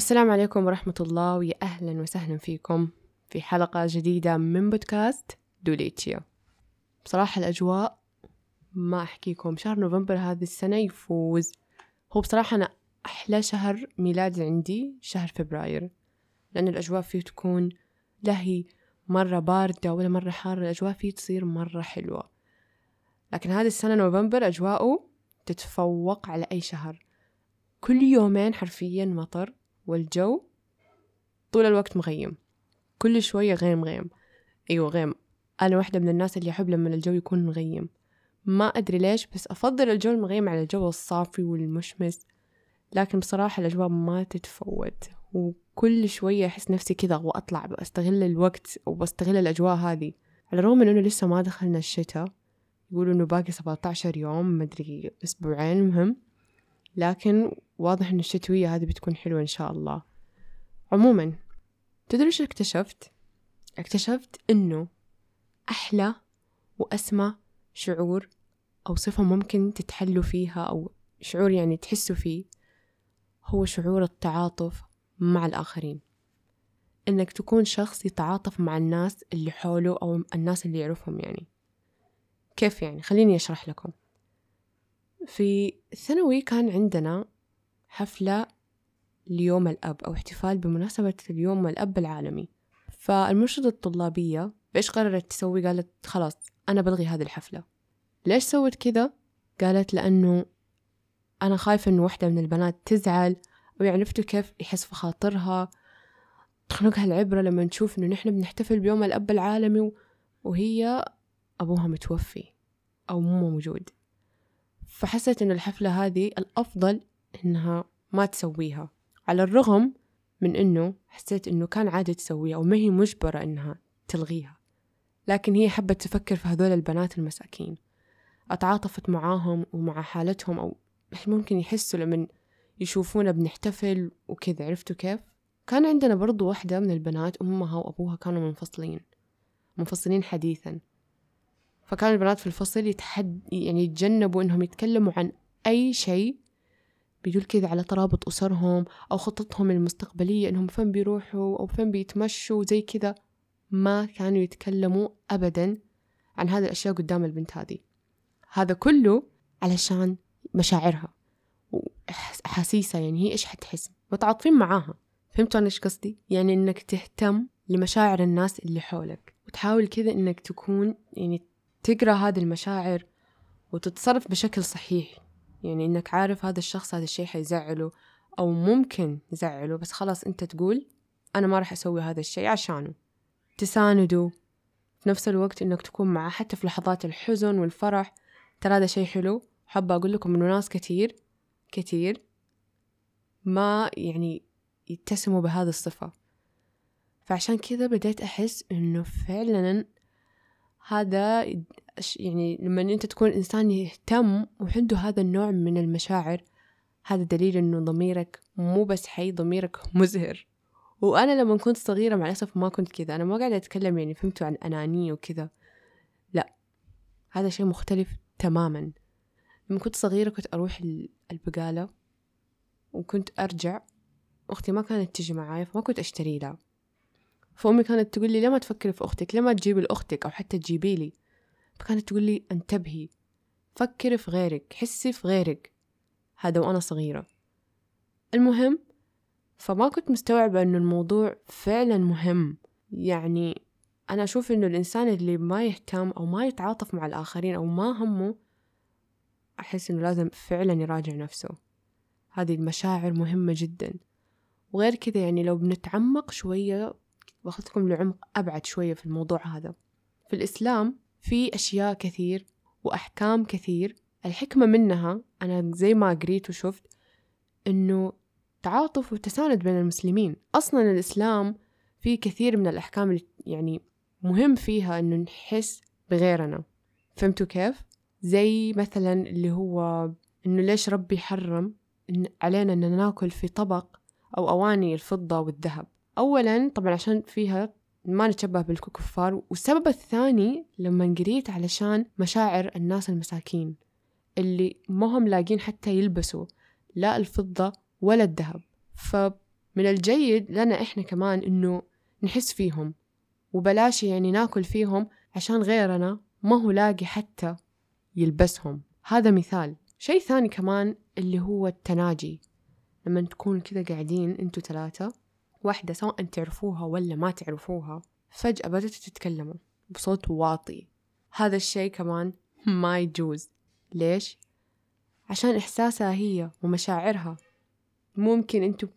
السلام عليكم ورحمة الله ويا أهلا وسهلا فيكم في حلقة جديدة من بودكاست دوليتشيا بصراحة الأجواء ما أحكيكم شهر نوفمبر هذه السنة يفوز. هو بصراحة أنا أحلى شهر ميلاد عندي شهر فبراير لأن الأجواء فيه تكون لا هي مرة باردة ولا مرة حارة الأجواء فيه تصير مرة حلوة. لكن هذه السنة نوفمبر أجواءه تتفوق على أي شهر. كل يومين حرفيا مطر. والجو طول الوقت مغيم. كل شوية غيم غيم. أيوة غيم. أنا واحدة من الناس اللي أحب لما الجو يكون مغيم. ما أدري ليش بس أفضل الجو المغيم على الجو الصافي والمشمس. لكن بصراحة الأجواء ما تتفوت. وكل شوية أحس نفسي كذا أبغى أطلع بستغل الوقت وبستغل الأجواء هذه. على الرغم من إنه لسه ما دخلنا الشتاء يقولوا إنه باقي 17 يوم مدري أسبوعين المهم لكن واضح إن الشتوية هذه بتكون حلوة إن شاء الله. عموما تدري إيش اكتشفت؟ اكتشفت إنه أحلى وأسمى شعور أو صفة ممكن تتحلوا فيها أو شعور يعني تحسوا فيه هو شعور التعاطف مع الآخرين. إنك تكون شخص يتعاطف مع الناس اللي حوله أو الناس اللي يعرفهم يعني. كيف يعني؟ خليني أشرح لكم. في الثانوي كان عندنا حفلة ليوم الأب أو احتفال بمناسبة اليوم الأب العالمي. فالمرشدة الطلابية إيش قررت تسوي؟ قالت خلاص أنا بلغي هذه الحفلة. ليش سوت كذا؟ قالت لأنه أنا خايفة إنه واحدة من البنات تزعل أو عرفتوا كيف يحس في خاطرها. تخنقها العبرة لما نشوف إنه نحن بنحتفل بيوم الأب العالمي وهي أبوها متوفي أو مو موجود. فحست إنه الحفلة هذه الأفضل إنها ما تسويها. على الرغم من إنه حسيت إنه كان عادي تسويها وما هي مجبرة إنها تلغيها. لكن هي حبت تفكر في هذول البنات المساكين. أتعاطفت معاهم ومع حالتهم أو ممكن يحسوا لما يشوفونا بنحتفل وكذا عرفتوا كيف؟ كان عندنا برضو واحدة من البنات أمها وأبوها كانوا منفصلين. منفصلين حديثا. فكان البنات في الفصل يتحد يعني يتجنبوا إنهم يتكلموا عن أي شيء بيدل كذا على ترابط أسرهم أو خططهم المستقبلية إنهم فين بيروحوا أو فين بيتمشوا زي كذا. ما كانوا يتكلموا أبدا عن هذه الأشياء قدام البنت هذه. هذا كله علشان مشاعرها. وأحاسيسها يعني هي إيش حتحس؟ متعاطفين معاها. فهمتوا أنا إيش قصدي؟ يعني إنك تهتم لمشاعر الناس اللي حولك. وتحاول كذا إنك تكون يعني تقرأ هذه المشاعر وتتصرف بشكل صحيح. يعني إنك عارف هذا الشخص هذا الشيء حيزعله أو ممكن يزعله بس خلاص أنت تقول أنا ما راح أسوي هذا الشيء عشانه. تسانده في نفس الوقت إنك تكون معه حتى في لحظات الحزن والفرح. ترى هذا شيء حلو. حابة أقول لكم إنه ناس كتير كتير ما يعني يتسموا بهذه الصفة. فعشان كذا بديت أحس إنه فعلا هذا يعني لما أنت تكون إنسان يهتم وعنده هذا النوع من المشاعر هذا دليل إنه ضميرك مو بس حي ضميرك مزهر. وأنا لما كنت صغيرة مع الأسف ما كنت كذا. أنا ما قاعدة أتكلم يعني فهمتوا عن أنانية وكذا. لا هذا شيء مختلف تماما. لما كنت صغيرة كنت أروح البقالة وكنت أرجع. أختي ما كانت تجي معاي فما كنت أشتري لها. فأمي كانت تقول لي ما تفكري في أختك؟ ليه ما تجيبي لأختك أو حتى تجيبي لي؟ فكانت تقول لي انتبهي فكري في غيرك حسي في غيرك. هذا وأنا صغيرة. المهم فما كنت مستوعبة إنه الموضوع فعلا مهم. يعني أنا أشوف إنه الإنسان اللي ما يهتم أو ما يتعاطف مع الآخرين أو ما همه أحس إنه لازم فعلا يراجع نفسه. هذه المشاعر مهمة جدا. وغير كذا يعني لو بنتعمق شوية باخذكم لعمق أبعد شوية في الموضوع هذا. في الإسلام في أشياء كثير وأحكام كثير. الحكمة منها أنا زي ما قريت وشفت إنه تعاطف وتساند بين المسلمين. أصلا الإسلام في كثير من الأحكام اللي يعني مهم فيها إنه نحس بغيرنا. فهمتوا كيف؟ زي مثلا اللي هو إنه ليش ربي حرم علينا إن ناكل في طبق أو أواني الفضة والذهب. أولا طبعا عشان فيها ما نتشبه بالكفار والسبب الثاني لما قريت علشان مشاعر الناس المساكين اللي ما هم لاقين حتى يلبسوا لا الفضة ولا الذهب. من الجيد لنا إحنا كمان إنه نحس فيهم وبلاش يعني ناكل فيهم عشان غيرنا ما هو لاقي حتى يلبسهم. هذا مثال. شيء ثاني كمان اللي هو التناجي. لما تكون كذا قاعدين أنتوا ثلاثة واحدة سواء تعرفوها ولا ما تعرفوها فجأة بدأت تتكلموا بصوت واطي. هذا الشيء كمان ما يجوز. ليش؟ عشان إحساسها هي ومشاعرها. ممكن أنتوا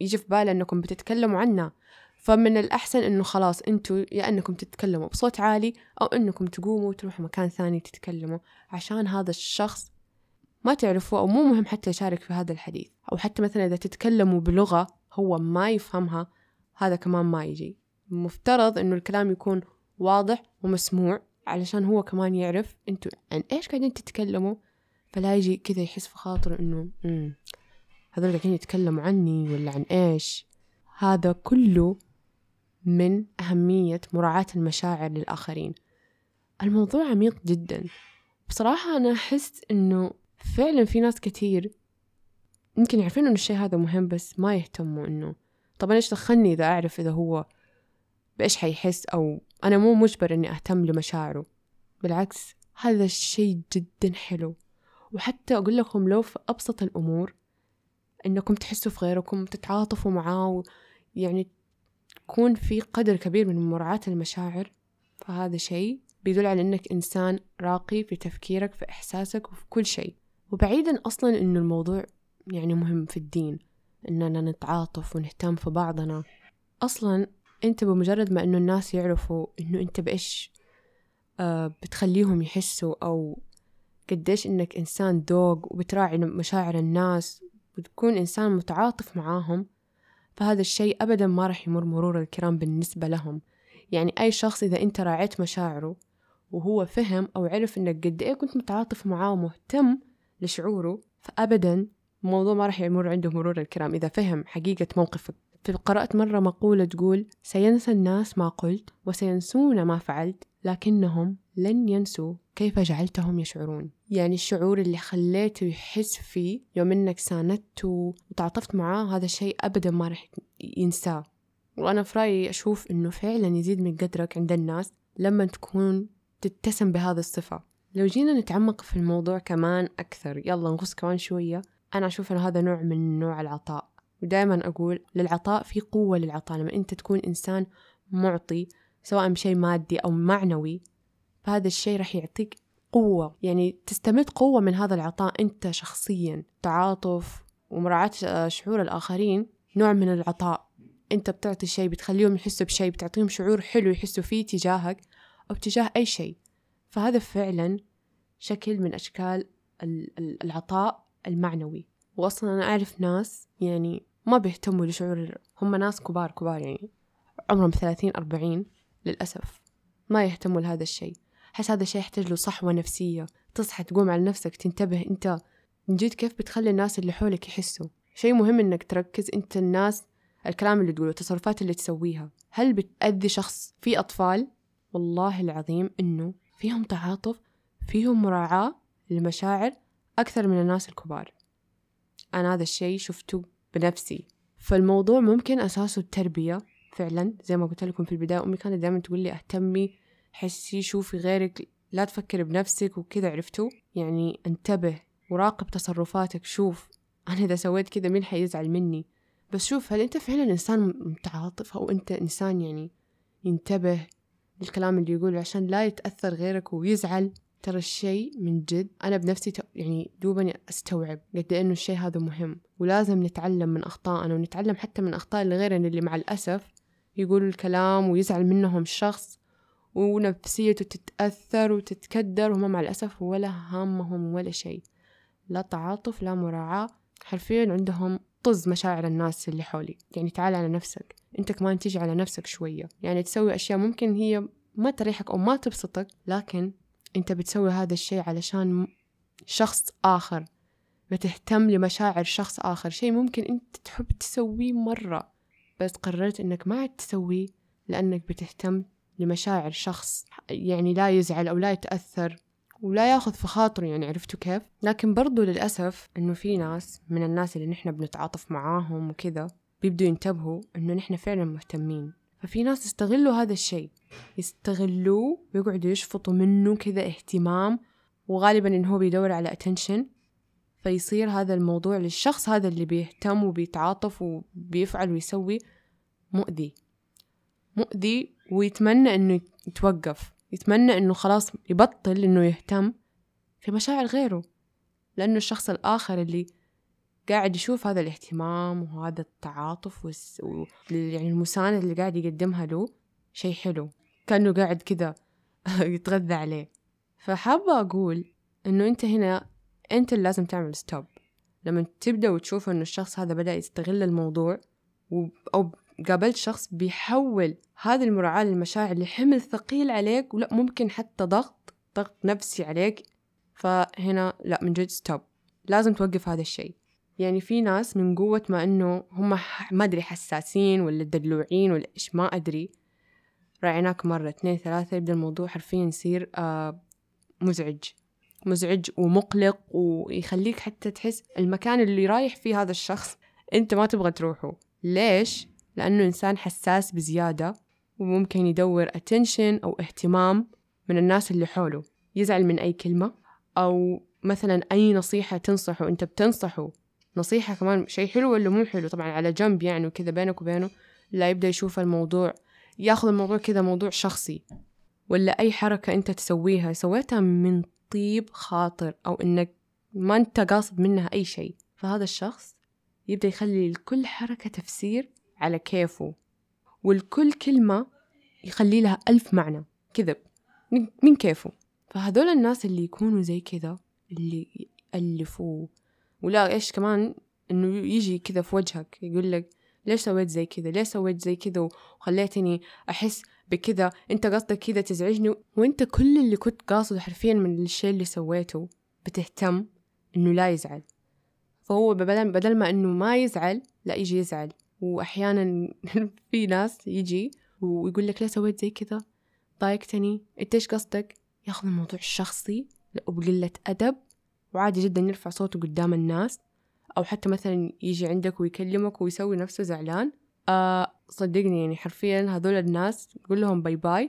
يجي في بالها أنكم بتتكلموا عنها فمن الأحسن إنه خلاص أنتوا يا أنكم تتكلموا بصوت عالي أو أنكم تقوموا وتروحوا مكان ثاني تتكلموا عشان هذا الشخص ما تعرفوه أو مو مهم حتى يشارك في هذا الحديث. أو حتى مثلا إذا تتكلموا بلغة هو ما يفهمها هذا كمان ما يجي. مفترض إنه الكلام يكون واضح ومسموع علشان هو كمان يعرف أنتوا عن إيش قاعدين تتكلموا؟ فلا يجي كذا يحس في خاطره إنه هذول قاعدين يتكلموا عني ولا عن إيش؟ هذا كله من أهمية مراعاة المشاعر للآخرين. الموضوع عميق جدا. بصراحة أنا أحس إنه فعلا في ناس كتير يمكن يعرفين إنه الشيء هذا مهم بس ما يهتموا إنه طب إيش دخلني إذا أعرف إذا هو بإيش حيحس أو أنا مو مجبر إني أهتم لمشاعره. بالعكس هذا الشيء جدا حلو. وحتى أقول لكم لو في أبسط الأمور إنكم تحسوا في غيركم تتعاطفوا معاه يعني يكون في قدر كبير من مراعاة المشاعر فهذا شيء بيدل على إنك إنسان راقي في تفكيرك في إحساسك وفي كل شيء. وبعيدا أصلا إنه الموضوع يعني مهم في الدين إننا نتعاطف ونهتم في بعضنا. أصلا أنت بمجرد ما إنه الناس يعرفوا إنه أنت بإيش آه بتخليهم يحسوا أو قديش إنك إنسان ذوق وبتراعي مشاعر الناس وتكون إنسان متعاطف معاهم فهذا الشيء أبدا ما راح يمر مرور الكرام بالنسبة لهم. يعني أي شخص إذا أنت راعيت مشاعره وهو فهم أو عرف إنك قد إيه كنت متعاطف معاه ومهتم لشعوره فأبدا الموضوع ما راح يمر عنده مرور الكرام. إذا فهم حقيقة موقفك قرأت مرة مقولة تقول سينسى الناس ما قلت وسينسون ما فعلت لكنهم لن ينسوا كيف جعلتهم يشعرون. يعني الشعور اللي خليته يحس فيه يوم إنك ساندته وتعاطفت معاه هذا الشيء ابدا ما راح ينساه. وأنا في رأيي أشوف إنه فعلا يزيد من قدرك عند الناس لما تكون تتسم بهذه الصفة. لو جينا نتعمق في الموضوع كمان أكثر يلا نغص كمان شوية. أنا أشوف أن هذا نوع من نوع العطاء. ودائما أقول للعطاء في قوة للعطاء. لما أنت تكون إنسان معطي سواء بشيء مادي أو معنوي فهذا الشيء راح يعطيك قوة. يعني تستمد قوة من هذا العطاء أنت شخصيا. تعاطف ومراعاة شعور الآخرين نوع من العطاء. أنت بتعطي شيء بتخليهم يحسوا بشيء بتعطيهم شعور حلو يحسوا فيه تجاهك أو تجاه أي شيء. فهذا فعلا شكل من أشكال العطاء المعنوي. وأصلا أنا أعرف ناس يعني ما بيهتموا لشعور هم ناس كبار كبار يعني عمرهم ثلاثين أربعين للأسف. ما يهتموا لهذا الشيء. أحس هذا الشيء يحتاج له صحوة نفسية. تصحى تقوم على نفسك تنتبه أنت من جد كيف بتخلي الناس اللي حولك يحسوا. شيء مهم إنك تركز أنت الناس الكلام اللي تقوله التصرفات اللي تسويها. هل بتأذي شخص في أطفال؟ والله العظيم إنه فيهم تعاطف فيهم مراعاة للمشاعر أكثر من الناس الكبار. أنا هذا الشيء شفته بنفسي. فالموضوع ممكن أساسه التربية فعلا زي ما قلت لكم في البداية أمي كانت دائما تقول لي أهتمي حسي شوفي غيرك لا تفكري بنفسك وكذا عرفتوا؟ يعني انتبه وراقب تصرفاتك شوف أنا إذا سويت كذا مين حيزعل مني؟ بس شوف هل أنت فعلا إنسان متعاطف أو أنت إنسان يعني ينتبه للكلام اللي يقوله عشان لا يتأثر غيرك ويزعل؟ ترى الشيء من جد أنا بنفسي يعني دوبني أستوعب قد إنه الشيء هذا مهم. ولازم نتعلم من أخطائنا ونتعلم حتى من أخطاء غيرنا اللي مع الأسف يقولوا الكلام ويزعل منهم الشخص ونفسيته تتأثر وتتكدر وهم مع الأسف ولا هامهم ولا شيء. لا تعاطف لا مراعاة. حرفيا عندهم طز مشاعر الناس اللي حولي. يعني تعال على نفسك. أنت كمان تيجي على نفسك شوية. يعني تسوي أشياء ممكن هي ما تريحك أو ما تبسطك لكن أنت بتسوي هذا الشيء علشان شخص آخر بتهتم لمشاعر شخص آخر. شيء ممكن أنت تحب تسويه مرة بس قررت إنك ما عاد تسويه لأنك بتهتم لمشاعر شخص يعني لا يزعل أو لا يتأثر ولا ياخذ في خاطره يعني عرفتوا كيف؟ لكن برضو للأسف إنه في ناس من الناس اللي نحن بنتعاطف معاهم وكذا بيبدوا ينتبهوا إنه نحن فعلا مهتمين. ففي ناس يستغلوا هذا الشيء. يستغلوه ويقعدوا يشفطوا منه كذا اهتمام وغالبا إنه هو بيدور على attention. فيصير هذا الموضوع للشخص هذا اللي بيهتم وبيتعاطف وبيفعل ويسوي مؤذي. مؤذي ويتمنى إنه يتوقف. يتمنى إنه خلاص يبطل إنه يهتم في مشاعر غيره. لأنه الشخص الآخر اللي قاعد يشوف هذا الاهتمام وهذا التعاطف والس... و... يعني المساندة اللي قاعد يقدمها له شيء حلو. كأنه قاعد كذا يتغذى عليه. فحابة أقول إنه أنت هنا أنت اللي لازم تعمل stop لما تبدأ وتشوف إنه الشخص هذا بدأ يستغل الموضوع و... أو قابلت شخص بيحول هذه المراعاة للمشاعر لحمل ثقيل عليك ولا ممكن حتى ضغط ضغط نفسي عليك. فهنا لا من جد stop لازم توقف هذا الشيء. يعني في ناس من قوة ما إنه هم ما أدري حساسين ولا دلوعين ولا إيش ما أدري. راعيناك مرة اثنين ثلاثة يبدأ الموضوع حرفيا يصير آه مزعج. مزعج ومقلق ويخليك حتى تحس المكان اللي رايح فيه هذا الشخص أنت ما تبغى تروحه. ليش؟ لأنه إنسان حساس بزيادة وممكن يدور attention أو اهتمام من الناس اللي حوله. يزعل من أي كلمة أو مثلا أي نصيحة تنصحه أنت بتنصحه. نصيحة كمان شيء حلو ولا مو حلو؟ طبعا على جنب يعني وكذا بينك وبينه لا يبدأ يشوف الموضوع ياخذ الموضوع كذا موضوع شخصي ولا أي حركة أنت تسويها سويتها من طيب خاطر أو إنك ما أنت قاصد منها أي شيء. فهذا الشخص يبدأ يخلي لكل حركة تفسير على كيفه والكل كلمة يخلي لها ألف معنى كذب من كيفه. فهذول الناس اللي يكونوا زي كذا اللي يألفوا ولا إيش كمان إنه يجي كذا في وجهك يقول لك ليش سويت زي كذا؟ ليش سويت زي كذا؟ وخليتني أحس بكذا. أنت قصدك كذا تزعجني؟ وأنت كل اللي كنت قاصده حرفيا من الشيء اللي سويته بتهتم إنه لا يزعل. فهو بدل, بدل ما إنه ما يزعل لا يجي يزعل. وأحيانا في ناس يجي ويقول لك ليه سويت زي كذا؟ ضايقتني. أنت إيش قصدك؟ ياخذ الموضوع الشخصي وبقلة أدب وعادي جدا يرفع صوته قدام الناس أو حتى مثلا يجي عندك ويكلمك ويسوي نفسه زعلان. آه صدقني يعني حرفيا هذول الناس قول لهم باي باي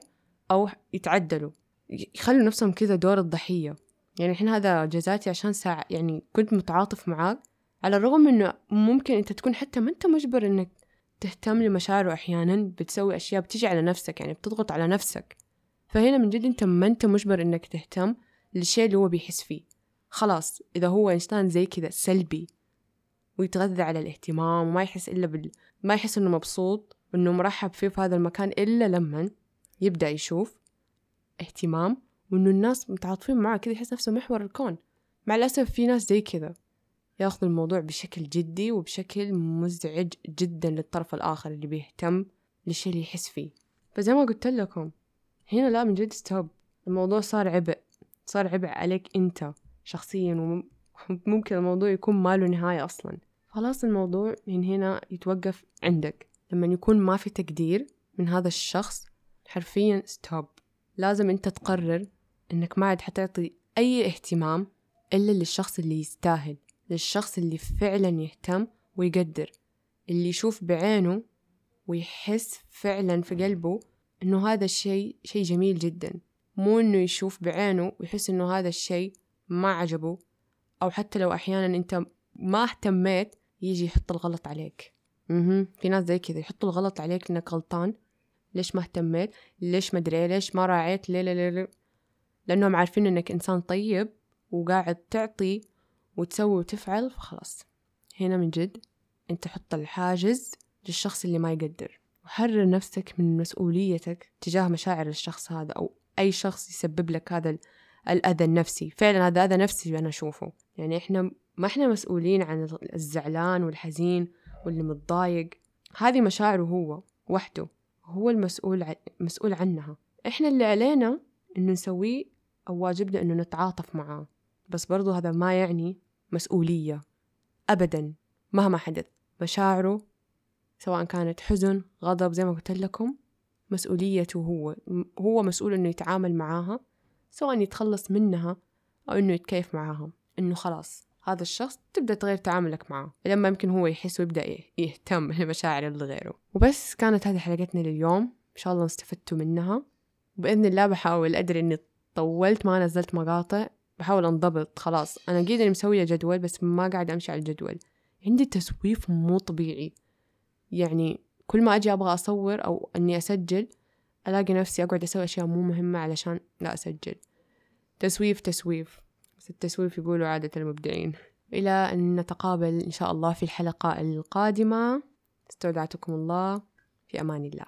أو يتعدلوا يخلوا نفسهم كذا دور الضحية. يعني الحين هذا جزاتي عشان ساعة يعني كنت متعاطف معاك على الرغم إنه ممكن أنت تكون حتى ما أنت مجبر إنك تهتم لمشاعره أحيانا بتسوي أشياء بتجي على نفسك يعني بتضغط على نفسك. فهنا من جد أنت ما أنت مجبر إنك تهتم للشيء اللي هو بيحس فيه. خلاص إذا هو انسان زي كذا سلبي ويتغذى على الاهتمام وما يحس إلا بال ما يحس إنه مبسوط وإنه مرحب فيه في هذا المكان إلا لما يبدأ يشوف اهتمام وإنه الناس متعاطفين معاه كذا يحس نفسه محور الكون. مع الأسف في ناس زي كذا ياخذ الموضوع بشكل جدي وبشكل مزعج جدا للطرف الآخر اللي بيهتم للشيء اللي يحس فيه. فزي ما قلت لكم هنا لا من جد stop الموضوع صار عبء صار عبء عليك أنت. شخصيا وممكن الموضوع يكون ما له نهاية أصلا. خلاص الموضوع من هنا يتوقف عندك. لما يكون ما في تقدير من هذا الشخص حرفيا stop لازم أنت تقرر أنك ما عاد حتعطي أي اهتمام إلا للشخص اللي يستاهل للشخص اللي فعلا يهتم ويقدر اللي يشوف بعينه ويحس فعلا في قلبه إنه هذا الشيء شيء جميل جدا. مو إنه يشوف بعينه ويحس إنه هذا الشيء ما عجبه أو حتى لو أحيانا أنت ما اهتميت يجي يحط الغلط عليك. مه. في ناس زي كذا يحطوا الغلط عليك إنك غلطان. ليش ما اهتميت؟ ليش ما أدري ليش ما راعيت؟ ليه ليه ليه لأنهم عارفين إنك إنسان طيب وقاعد تعطي وتسوي وتفعل فخلاص. هنا من جد أنت حط الحاجز للشخص اللي ما يقدر. وحرر نفسك من مسؤوليتك تجاه مشاعر الشخص هذا أو أي شخص يسبب لك هذا الأذى النفسي. فعلا هذا أذى نفسي أنا أشوفه. يعني إحنا ما إحنا مسؤولين عن الزعلان والحزين واللي متضايق. هذه مشاعره هو وحده. هو المسؤول ع... مسؤول عنها. إحنا اللي علينا إنه نسويه أو واجبنا إنه نتعاطف معاه. بس برضو هذا ما يعني مسؤولية. أبدا. مهما حدث. مشاعره سواء كانت حزن غضب زي ما قلت لكم مسؤوليته هو. هو مسؤول إنه يتعامل معاها. سواء يتخلص منها أو إنه يتكيف معاها إنه خلاص هذا الشخص تبدأ تغير تعاملك معه لما يمكن هو يحس ويبدأ يهتم لمشاعر اللي غيره. وبس كانت هذه حلقتنا لليوم إن شاء الله استفدتوا منها. بإذن الله بحاول أدري إني طولت ما نزلت مقاطع بحاول أنضبط خلاص أنا قيد إني مسوية جدول بس ما قاعد أمشي على الجدول. عندي تسويف مو طبيعي. يعني كل ما أجي أبغى أصور أو إني أسجل ألاقي نفسي أقعد أسوي أشياء مو مهمة علشان لا أسجل. تسويف تسويف. بس التسويف يقولوا عادة المبدعين. إلى أن نتقابل إن شاء الله في الحلقة القادمة. استودعتكم الله. في أمان الله.